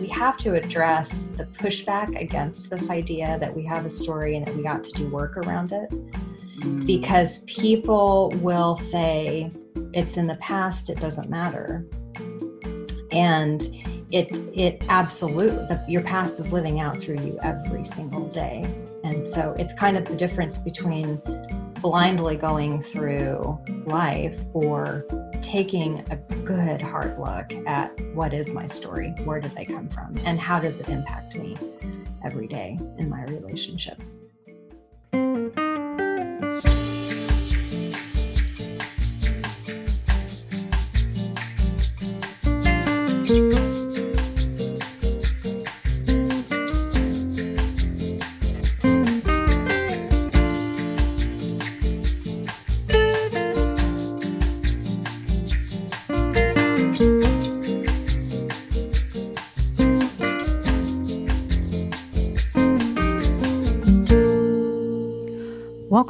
we have to address the pushback against this idea that we have a story and that we got to do work around it. Mm. Because people will say, it's in the past, it doesn't matter. And it it absolutely your past is living out through you every single day and so it's kind of the difference between blindly going through life or taking a good hard look at what is my story where did I come from and how does it impact me every day in my relationships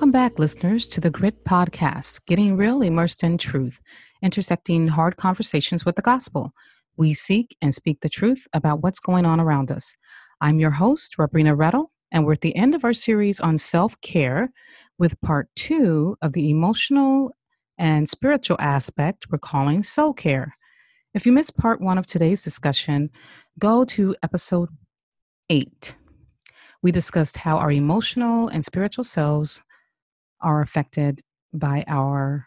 Welcome back, listeners, to the Grit Podcast, getting real immersed in truth, intersecting hard conversations with the gospel. We seek and speak the truth about what's going on around us. I'm your host, Rabrina Rettle, and we're at the end of our series on self care with part two of the emotional and spiritual aspect we're calling soul care. If you missed part one of today's discussion, go to episode eight. We discussed how our emotional and spiritual selves are affected by our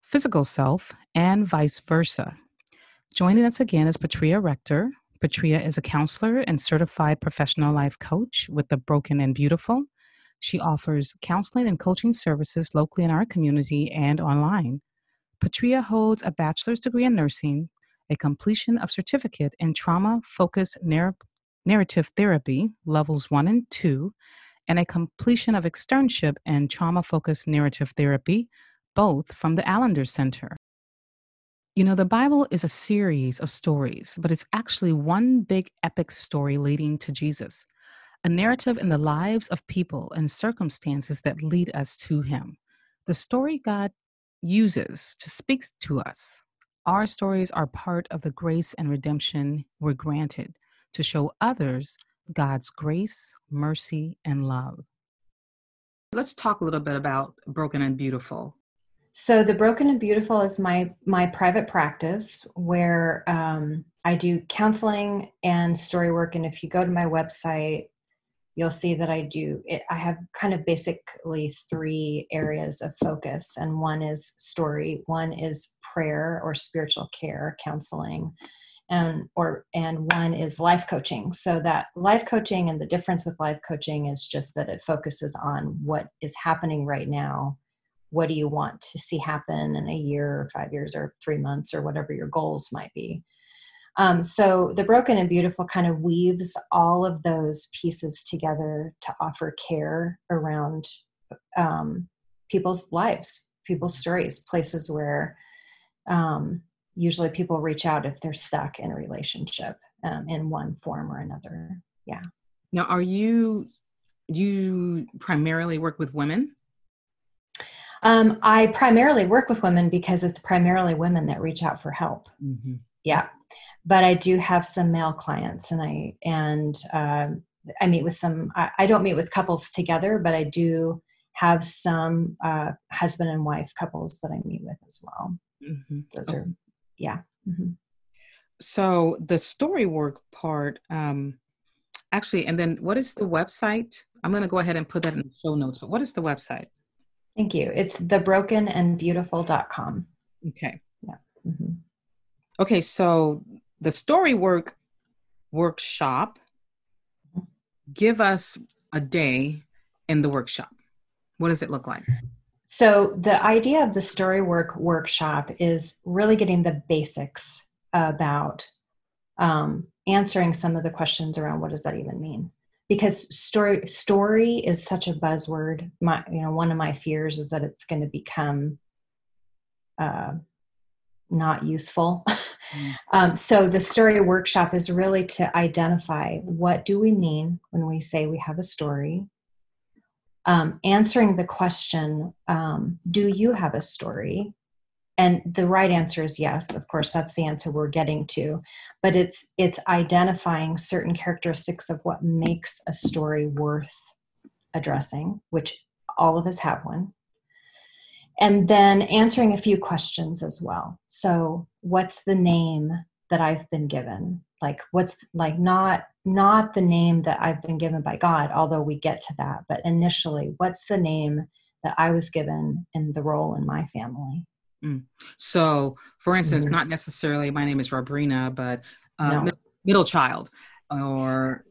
physical self and vice versa. Joining us again is Patria Rector. Patria is a counselor and certified professional life coach with the Broken and Beautiful. She offers counseling and coaching services locally in our community and online. Patria holds a bachelor's degree in nursing, a completion of certificate in trauma focused narr- narrative therapy, levels one and two, and a completion of externship in trauma focused narrative therapy, both from the Allender Center. You know, the Bible is a series of stories, but it's actually one big epic story leading to Jesus, a narrative in the lives of people and circumstances that lead us to Him. The story God uses to speak to us. Our stories are part of the grace and redemption we're granted to show others God's grace, mercy, and love. Let's talk a little bit about Broken and Beautiful. So, the Broken and Beautiful is my my private practice where um, I do counseling and story work. And if you go to my website, you'll see that I do it. I have kind of basically three areas of focus, and one is story, one is prayer or spiritual care counseling, and or and one is life coaching. So that life coaching and the difference with life coaching is just that it focuses on what is happening right now. What do you want to see happen in a year or five years or three months or whatever your goals might be? Um, so the broken and beautiful kind of weaves all of those pieces together to offer care around um, people's lives people's stories places where um, usually people reach out if they're stuck in a relationship um, in one form or another. Yeah. Now, are you you primarily work with women? Um, I primarily work with women because it's primarily women that reach out for help. Mm-hmm. Yeah, but I do have some male clients, and I and um, I meet with some. I, I, don't meet with couples together, but I do have some uh, husband and wife couples that I meet with as well. Mm-hmm. Those are yeah. Mm-hmm. so the story work part um actually and then what is the website? I'm going to go ahead and put that in the show notes but what is the website? Thank you. It's thebrokenandbeautiful.com okay. Yeah. Mm-hmm. okay so the story work workshop give us a day in the workshop. What does it look like so, the idea of the story work workshop is really getting the basics about um, answering some of the questions around what does that even mean? Because story story is such a buzzword. My you know one of my fears is that it's going to become uh, not useful. Mm. um, so the story workshop is really to identify what do we mean when we say we have a story um, answering the question um, do you have a story? And the right answer is yes of course that's the answer we're getting to. But it's it's identifying certain characteristics of what makes a story worth addressing which all of us have one. And then answering a few questions as well. So what's the name that i've been given like what's like not not the name that i've been given by god although we get to that but initially what's the name that i was given in the role in my family mm. so for instance mm-hmm. not necessarily my name is robrina but uh, no. middle child or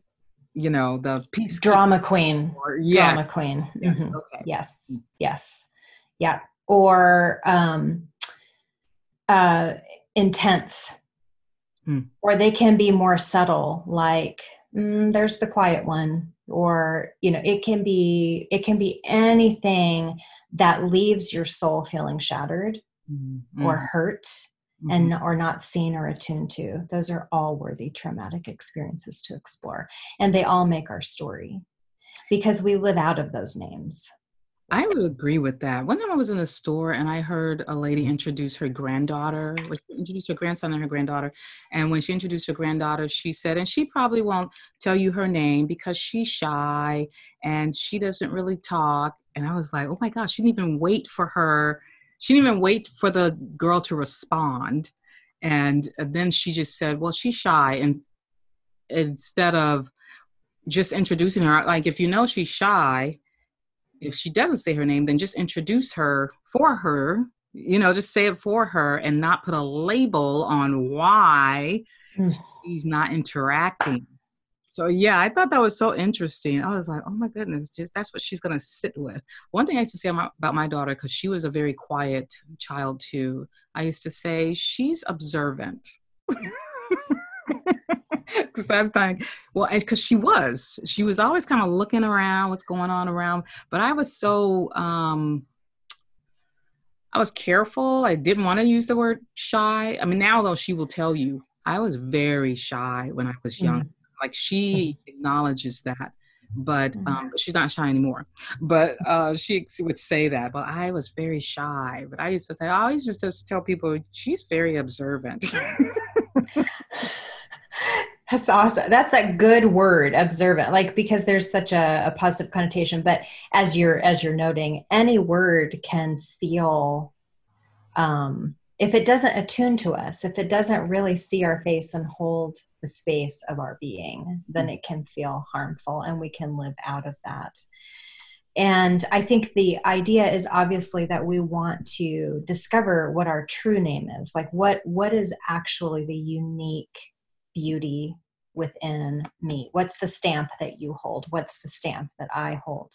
you know the peace drama queen or, yeah. drama queen yes mm-hmm. okay. yes mm. yes yeah or um uh intense mm. or they can be more subtle like mm, there's the quiet one or you know it can be it can be anything that leaves your soul feeling shattered mm-hmm. or hurt mm-hmm. and or not seen or attuned to those are all worthy traumatic experiences to explore and they all make our story because we live out of those names I would agree with that. One time I was in the store and I heard a lady introduce her granddaughter, introduce her grandson and her granddaughter. And when she introduced her granddaughter, she said, and she probably won't tell you her name because she's shy and she doesn't really talk. And I was like, oh my gosh, she didn't even wait for her. She didn't even wait for the girl to respond. And uh, then she just said, well, she's shy. And instead of just introducing her, like if you know she's shy, if she doesn't say her name, then just introduce her for her. You know, just say it for her and not put a label on why mm. she's not interacting. So yeah, I thought that was so interesting. I was like, oh my goodness, just that's what she's gonna sit with. One thing I used to say about my daughter, because she was a very quiet child too, I used to say she's observant. because I'm like, well, because she was, she was always kind of looking around, what's going on around. But I was so, um, I was careful. I didn't want to use the word shy. I mean, now though, she will tell you I was very shy when I was young. Mm-hmm. Like she acknowledges that, but mm-hmm. um, she's not shy anymore. But uh, she would say that. But I was very shy. But I used to say, I always just tell people she's very observant. That's awesome. That's a good word, observant. Like because there's such a, a, positive connotation. But as you're as you're noting, any word can feel um if it doesn't attune to us, if it doesn't really see our face and hold the space of our being, then it can feel harmful and we can live out of that. And I think the idea is obviously that we want to discover what our true name is. Like what what is actually the unique beauty within me? What's the stamp that you hold? What's the stamp that I hold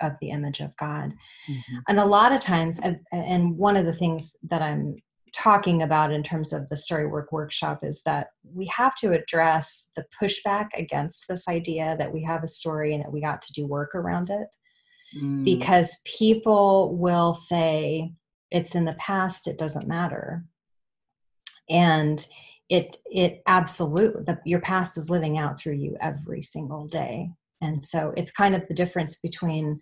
of the image of God? Mm-hmm. And a lot of times, and one of the things that I'm talking about in terms of the story work workshop is that we have to address the pushback against this idea that we have a story and that we got to do work around it. Mm. Because people will say, it's in the past, it doesn't matter. And it it absolutely the, your past is living out through you every single day. And so it's kind of the difference between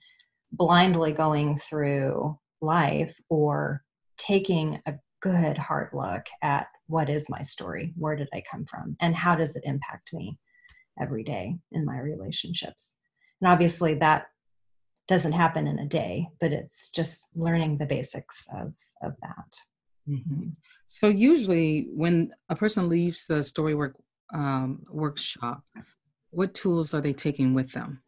blindly going through life or taking a good hard look at what is my story where did i come from and how does it impact me every day in my relationships. And obviously that doesn't happen in a day but it's just learning the basics of of that Mm-hmm. So usually, when a person leaves the storywork um, workshop, what tools are they taking with them?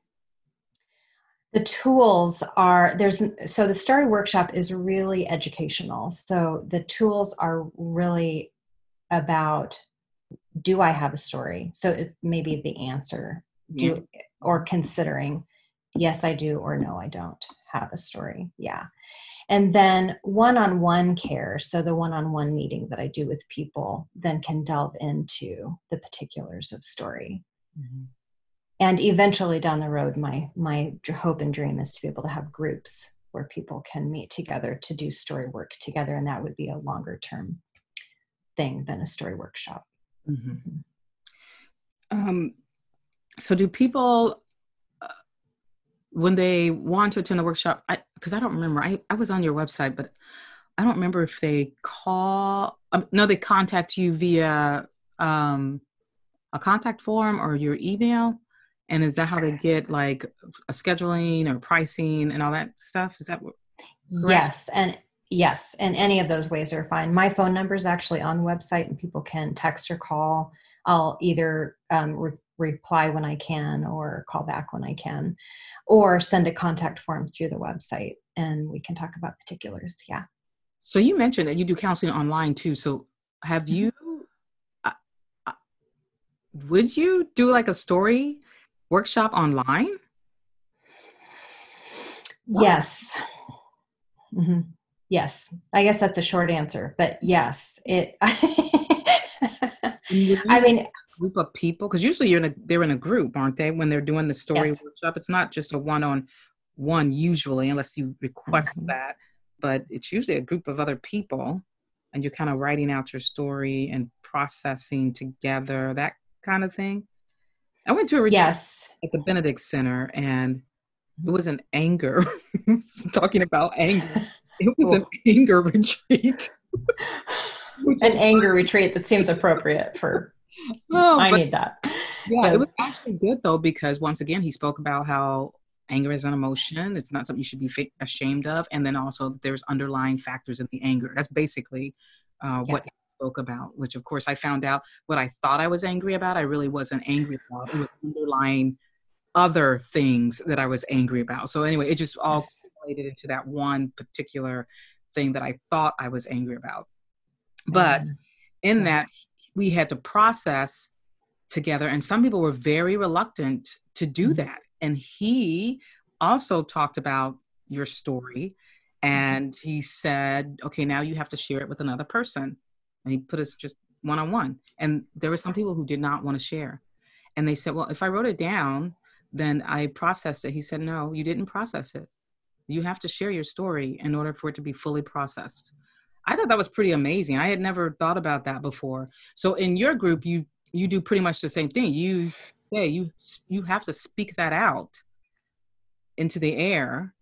The tools are there's so the story workshop is really educational. So the tools are really about do I have a story? So it's maybe the answer do or considering yes I do or no I don't have a story. Yeah. And then one on one care, so the one on one meeting that I do with people, then can delve into the particulars of story. Mm-hmm. And eventually down the road, my, my hope and dream is to be able to have groups where people can meet together to do story work together. And that would be a longer term thing than a story workshop. Mm-hmm. mm-hmm. Um, so, do people when they want to attend the workshop, I because I, I, don't remember, I, I was on your website, but I don't remember if they call. Um, no, they contact you via um, a contact form or your email. And is that how they get like a scheduling or pricing and all that stuff? Is that? Correct? Yes, and yes, and any of those ways are fine. My phone number is actually on the website, and people can text or call. I'll either um, re- reply when I can or call back when I can, or send a contact form through the website, and we can talk about particulars. Yeah. So you mentioned that you do counseling online too. So have mm-hmm. you? Uh, uh, would you do like a story workshop online? Yes. Mm-hmm. Yes. I guess that's a short answer, but yes, it. I mean, group of people because usually you're in a they're in a group, aren't they? When they're doing the story yes. workshop, it's not just a one on one usually, unless you request mm-hmm. that but it's usually a group of other people and you're kind of writing out your story and processing together, that kind of thing. I went to a retreat yes. at the Benedict Center and it was an anger, talking about anger. It was oh. an anger retreat. an anger retreat that seems appropriate for oh, I need that. Yeah, it was actually good though because once again he spoke about how anger is an emotion. It's not something you should be ashamed of. And then also there's underlying factors in the anger. That's basically uh, yeah. what he spoke about which of course i found out what i thought i was angry about. I really wasn't angry about. It was underlying other things that i was angry about. So anyway it just all related into that one particular thing that i thought i was angry about. But mm-hmm. in that we had to process together and some people were very reluctant to do mm-hmm. that and he also talked about your story and he said, okay, now you have to share it with another person. And he put us just one on one. And there were some people who did not want to share. And they said, well, if I wrote it down, then I processed it. He said, no, you didn't process it. You have to share your story in order for it to be fully processed. I thought that was pretty amazing. I had never thought about that before. So in your group, you you do pretty much the same thing. You say you you have to speak that out into the air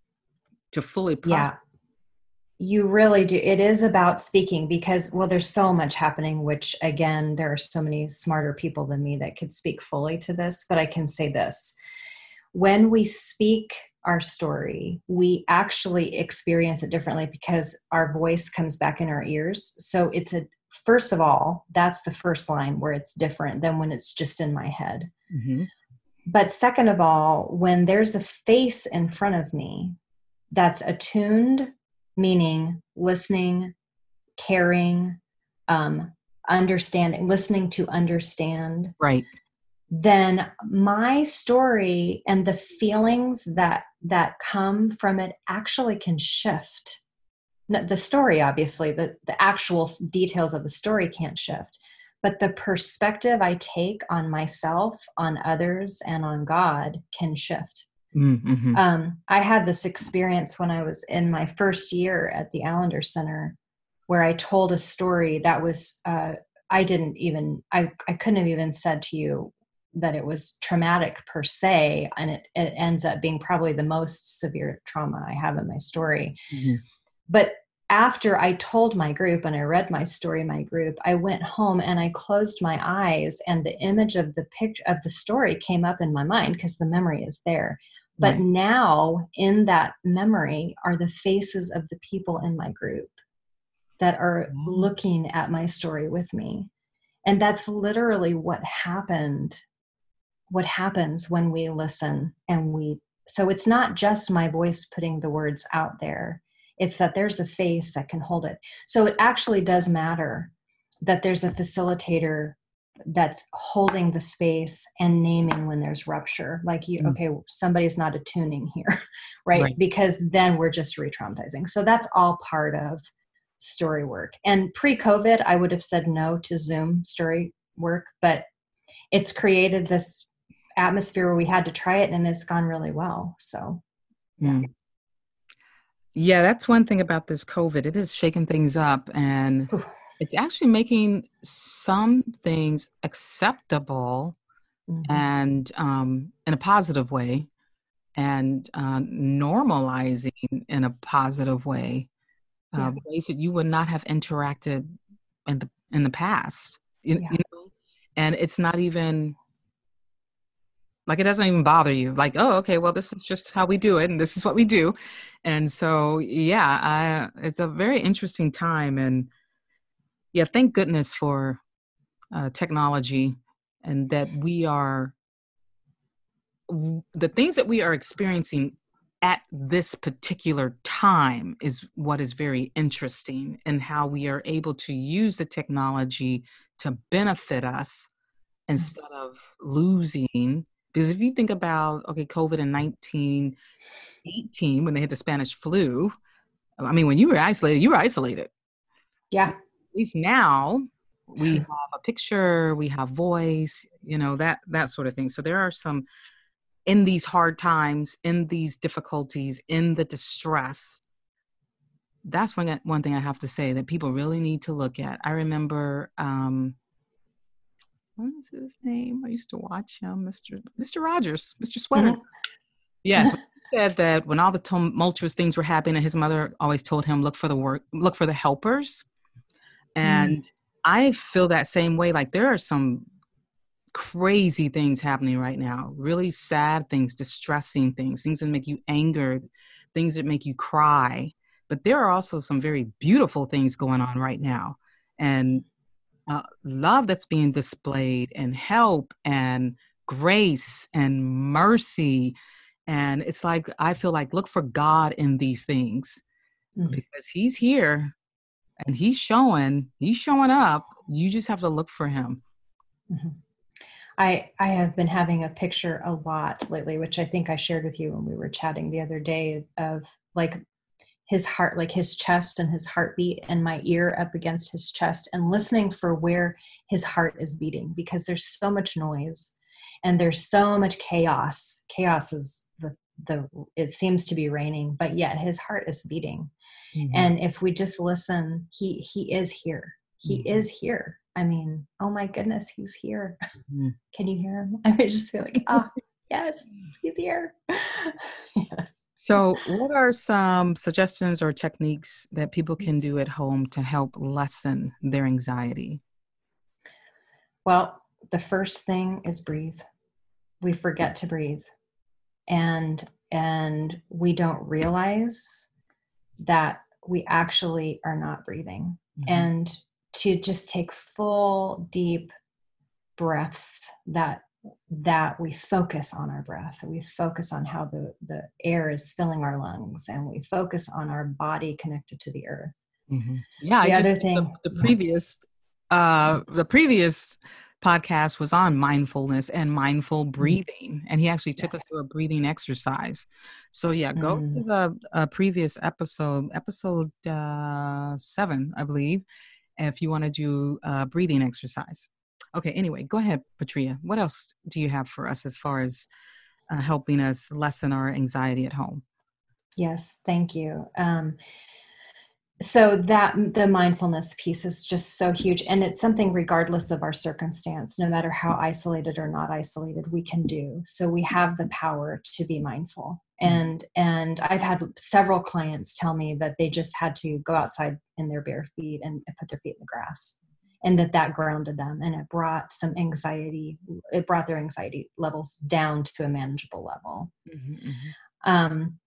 to fully process. yeah you really do it is about speaking because well there's so much happening which again there are so many smarter people than me that could speak fully to this but i can say this when we speak our story we actually experience it differently because our voice comes back in our ears so it's a first of all that's the first line where it's different than when it's just in my head Mm-hmm. But second of all, when there's a face in front of me that's attuned, meaning listening, caring, um, understanding, listening to understand. Right. Then my story and the feelings that that come from it actually can shift. The story, obviously, the, the actual details of the story can't shift but the perspective I take on myself, on others, and on God can shift. Mm-hmm. Um, I had this experience when I was in my first year at the Allender Center where I told a story that was, uh, I didn't even, I, I couldn't have even said to you that it was traumatic per se, and it, it ends up being probably the most severe trauma I have in my story. Mm-hmm. But after I told my group and I read my story my group, I went home and I closed my eyes and the image of the picture of the story came up in my mind because the memory is there. But right. now in that memory are the faces of the people in my group that are mm. looking at my story with me. And that's literally what happened what happens when we listen and we so it's not just my voice putting the words out there it's that there's a face that can hold it. So it actually does matter that there's a facilitator that's holding the space and naming when there's rupture like you mm. okay somebody's not attuning here right? right? because then we're just re-traumatizing so that's all part of story work and pre-covid i would have said no to zoom story work but it's created this atmosphere where we had to try it and it's gone really well so mm. Yeah, that's one thing about this COVID. It is shaking things up and it's actually making some things acceptable mm-hmm. and um, in a positive way and uh, normalizing in a positive way. uh, yeah. ways that you would not have interacted in the in the past. You, yeah. you know? And it's not even like it doesn't even bother you. Like, oh, okay, well, this is just how we do it, and this is what we do. And so, yeah, I, it's a very interesting time, and yeah, thank goodness for uh, technology and that we are the things that we are experiencing at this particular time is what is very interesting and how we are able to use the technology to benefit us mm. instead of losing because if you think about okay covid in 1918 when they had the spanish flu i mean when you were isolated you were isolated. Yeah. At least now we have a picture we have voice you know that that sort of thing. So there are some in these hard times, in these difficulties, in the distress, that's one one thing I have to say that people really need to look at. I remember um what is his name? I used to watch him, Mr. Mr. Rogers, Mr. Sweater. Mm-hmm. Yes. said that when all the tumultuous things were happening, his mother always told him, look for the work, look for the helpers. And mm. I feel that same way. Like there are some crazy things happening right now really sad things distressing things things that make you angered things that make you cry but there are also some very beautiful things going on right now and uh, love that's being displayed and help and grace and mercy and it's like i feel like look for god in these things mm-hmm. because he's here and he's showing he's showing up you just have to look for him mm-hmm. I I have been having a picture a lot lately, which I think I shared with you when we were chatting the other day of like his heart, like his chest and his heartbeat, and my ear up against his chest, and listening for where his heart is beating because there's so much noise and there's so much chaos. Chaos is the the it seems to be raining, but yet his heart is beating. Mm-hmm. And if we just listen, he he is here. He mm-hmm. is here I mean, oh my goodness, he's here. Mm-hmm. Can you hear him? I would just feel like, ah, oh, yes, he's here. yes. So, what are some suggestions or techniques that people can do at home to help lessen their anxiety? Well, the first thing is breathe. We forget to breathe. And and we don't realize that we actually are not breathing. Mm-hmm. And to just take full deep breaths that that we focus on our breath we focus on how the the air is filling our lungs and we focus on our body connected to the earth mm-hmm. yeah the I other thing the, the previous uh the previous podcast was on mindfulness and mindful mm-hmm. breathing and he actually took yes. us through a breathing exercise so yeah go mm. to the uh, previous episode episode uh, seven i believe if you want to do a breathing exercise. Okay, anyway, go ahead, Patria. What else do you have for us as far as uh, helping us lessen our anxiety at home? Yes, thank you. Um, so that the mindfulness piece is just so huge and it's something regardless of our circumstance no matter how isolated or not isolated we can do so we have the power to be mindful mm-hmm. and and i've had several clients tell me that they just had to go outside in their bare feet and put their feet in the grass and that that grounded them and it brought some anxiety it brought their anxiety levels down to a manageable level. Mm-hmm, mm-hmm. Um,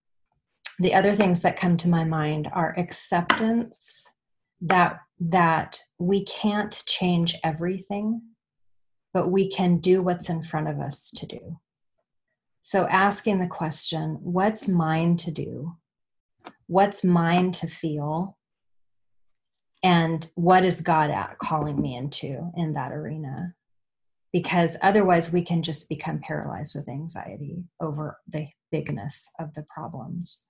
the other things that come to my mind are acceptance that that we can't change everything but we can do what's in front of us to do. So asking the question what's mine to do? What's mine to feel and what is god at calling me into in that arena because otherwise we can just become paralyzed with anxiety over the bigness of the problems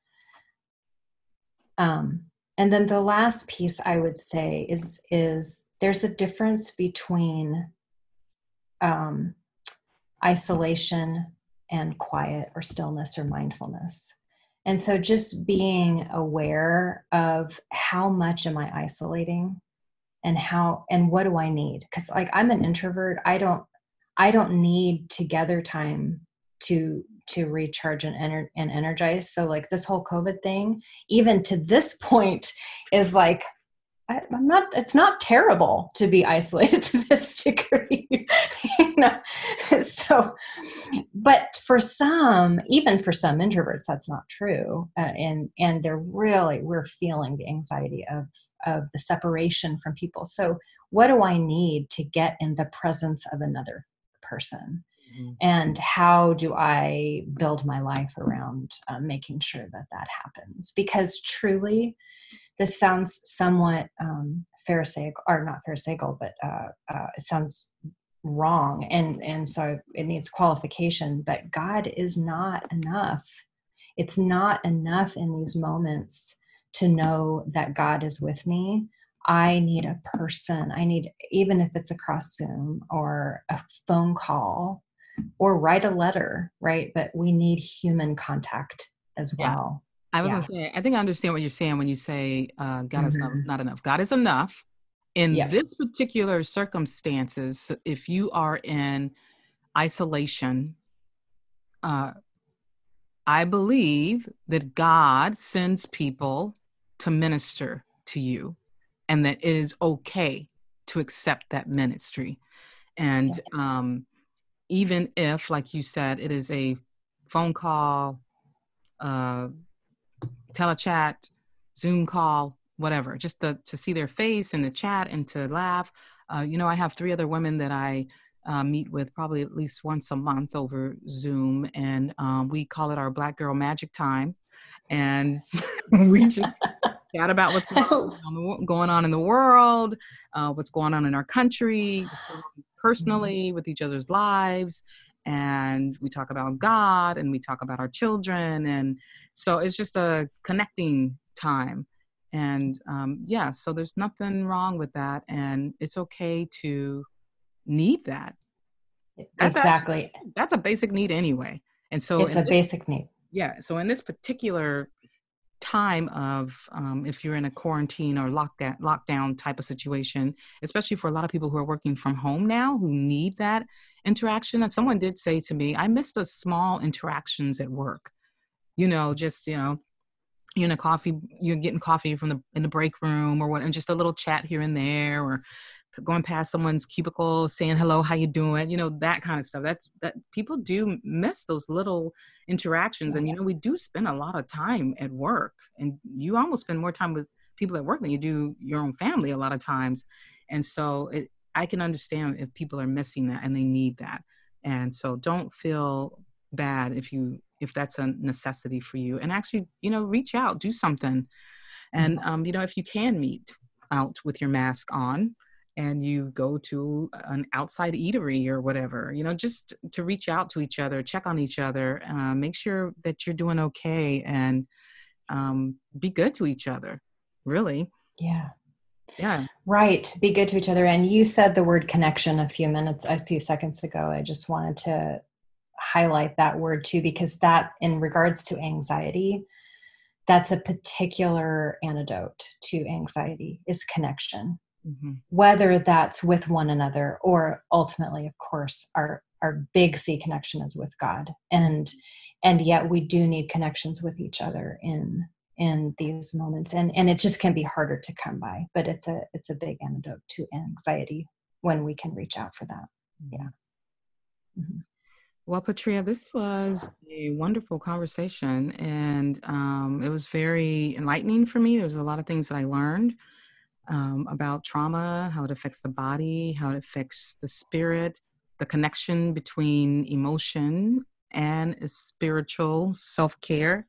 um, and then the last piece I would say is is there's a difference between um, isolation and quiet or stillness or mindfulness. And so just being aware of how much am I isolating and how and what do I need? Cuz like I'm an introvert, I don't I don't need together time to to recharge and, ener- and energize so like this whole covid thing even to this point is like I, am not it's not terrible to be isolated to this degree you know? So but for some even for some introverts that's not true uh, and and they're really we're feeling the anxiety of of the separation from people. So what do i need to get in the presence of another person? Mm-hmm. and how do i build my life around uh, making sure that that happens? Because truly this sounds somewhat um, pharisaical or not pharisaical but uh, uh, it sounds wrong and and so it needs qualification but god is not enough. It's not enough in these moments to know that god is with me. I need a person. I need even if it's across zoom or a phone call or write a letter right? But we need human contact as well I was yeah. gonna say, I think I understand what you're saying when you say uh, God mm-hmm. is not, mm-hmm. not, enough. God is enough in yeah. this particular circumstances. If you are in isolation, uh, I believe that God sends people to minister to you, and that it is okay to accept that ministry. And yes. um, even if, like you said, it is a phone call. Uh, telechat, Zoom call, whatever, just to, to see their face in the chat and to laugh. Uh, you know, I have three other women that I uh, meet with probably at least once a month over Zoom, and um, we call it our Black Girl Magic Time. And we just chat about what's going on, in the world, uh, what's going on in our country, personally, with each other's lives and we talk about God and we talk about our children. And so it's just a connecting time. And um, yeah, so there's nothing wrong with that. And it's okay to need that. That's exactly. Actually, that's a basic need anyway. And so it's a this, basic need. Yeah. So in this particular time of um, if you're in a quarantine or lockdown lockdown type of situation especially for a lot of people who are working from home now who need that interaction and someone did say to me i miss the small interactions at work. You know just you know you're in a coffee you're getting coffee from the in the break room or what and just a little chat here and there or going past someone's cubicle saying hello how you doing? You know that kind of stuff. That's that people do miss those little interactions and you know we do spend a lot of time at work and you almost spend more time with people at work than you do your own family a lot of times. And so it, i can understand if people are missing that and they need that. And so don't feel bad if you if that's a necessity for you. And actually you know reach out do something. And mm-hmm. um, you know if you can meet out with your mask on and you go to an outside eatery or whatever you know just to reach out to each other check on each other uh, make sure that you're doing okay and um, be good to each other really. Yeah yeah. Right be good to each other. And you said the word connection a few minutes a few seconds ago. I just wanted to highlight that word too because that in regards to anxiety that's a particular antidote to anxiety is connection. Mm-hmm. whether that's with one another or ultimately of course our our big c connection is with god. And and yet we do need connections with each other in in these moments and and it just can be harder to come by but it's a it's a big antidote to anxiety when we can reach out for that mm-hmm. yeah mm-hmm. Well, Patria, this was a wonderful conversation, and um, it was very enlightening for me. There's a lot of things that I learned um, about trauma, how it affects the body, how it affects the spirit, the connection between emotion and spiritual self care.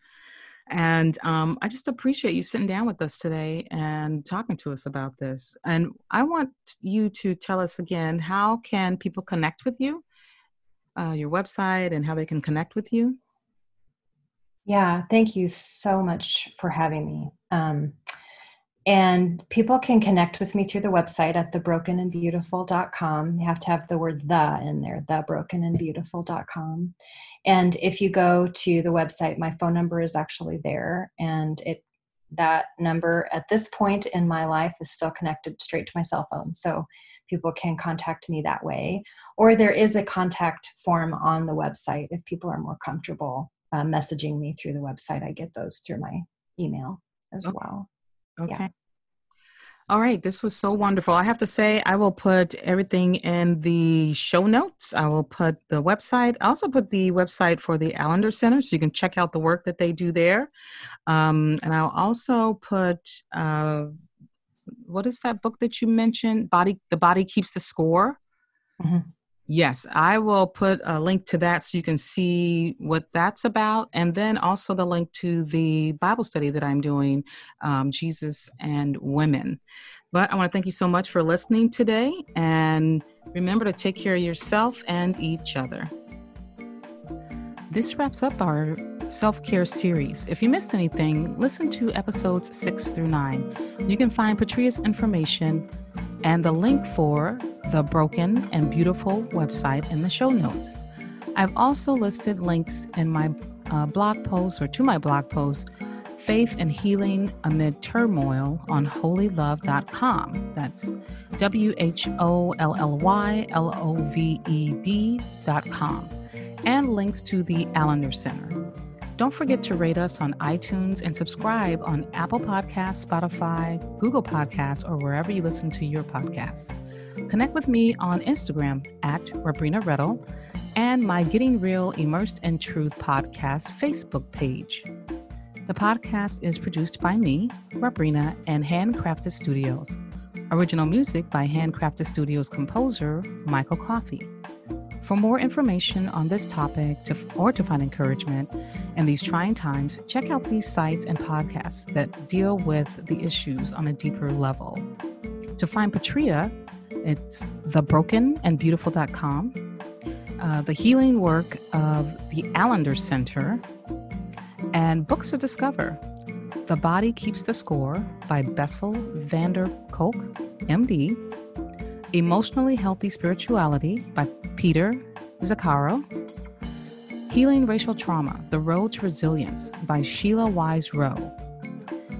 And um, I just appreciate you sitting down with us today and talking to us about this. And I want you to tell us again how can people connect with you, uh, your website, and how they can connect with you. Yeah, thank you so much for having me. Um, and people can connect with me through the website at thebrokenandbeautiful.com. You have to have the word the in there, thebrokenandbeautiful.com. And if you go to the website, my phone number is actually there. And it that number at this point in my life is still connected straight to my cell phone. So people can contact me that way. Or there is a contact form on the website if people are more comfortable uh, messaging me through the website. I get those through my email as well. Okay. Yeah. All right, this was so wonderful. I have to say, I will put everything in the show notes. I will put the website. I also put the website for the Allender Center, so you can check out the work that they do there. Um, and I'll also put uh, what is that book that you mentioned? Body, the body keeps the score. Mm-hmm. Yes, I will put a link to that so you can see what that's about. And then also the link to the Bible study that I'm doing, um, Jesus and Women. But I want to thank you so much for listening today. And remember to take care of yourself and each other. This wraps up our self care series. If you missed anything, listen to episodes six through nine. You can find Patria's information and the link for the Broken and Beautiful website in the show notes. I've also listed links in my uh, blog post or to my blog post, Faith and Healing Amid Turmoil on whollyloved.com. That's W H O L L Y L O V E D.com. And links to the Allender Center. Don't forget to rate us on iTunes and subscribe on Apple Podcasts, Spotify, Google Podcasts, or wherever you listen to your podcasts. Connect with me on Instagram at Rabrina Rettle and my Getting Real Immersed in Truth podcast Facebook page. The podcast is produced by me, Rabrina, and Handcrafted Studios. Original music by Handcrafted Studios composer Michael Coffey. For more information on this topic to, or to find encouragement in these trying times, check out these sites and podcasts that deal with the issues on a deeper level. To find Patria, it's thebrokenandbeautiful.com, uh, the healing work of the Allender Center, and books to discover. The Body Keeps the Score by Bessel van der Kolk, MD, Emotionally Healthy Spirituality by Peter Scazzero, Healing Racial Trauma The Road to Resilience by Sheila Wise Rowe,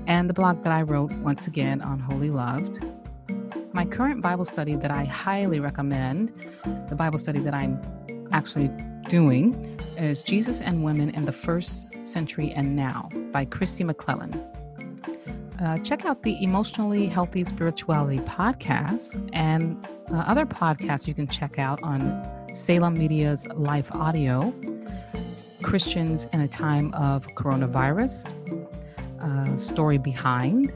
and the blog that I wrote once again on Wholly Loved. My current Bible study that I highly recommend, the Bible study that I'm actually doing, is Jesus and Women in the First Century and Now by Kristi McLelland uh, check out the Emotionally Healthy Spirituality podcast and uh, other podcasts you can check out on Salem Media's Life Audio, Christians in a Time of Coronavirus, uh, Story Behind,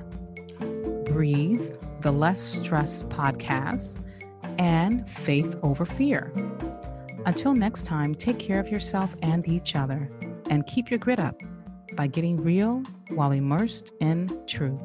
Breathe, the Less Stress podcast, and Faith Over Fear. Until next time, take care of yourself and each other and keep your grit up by getting real while immersed in truth.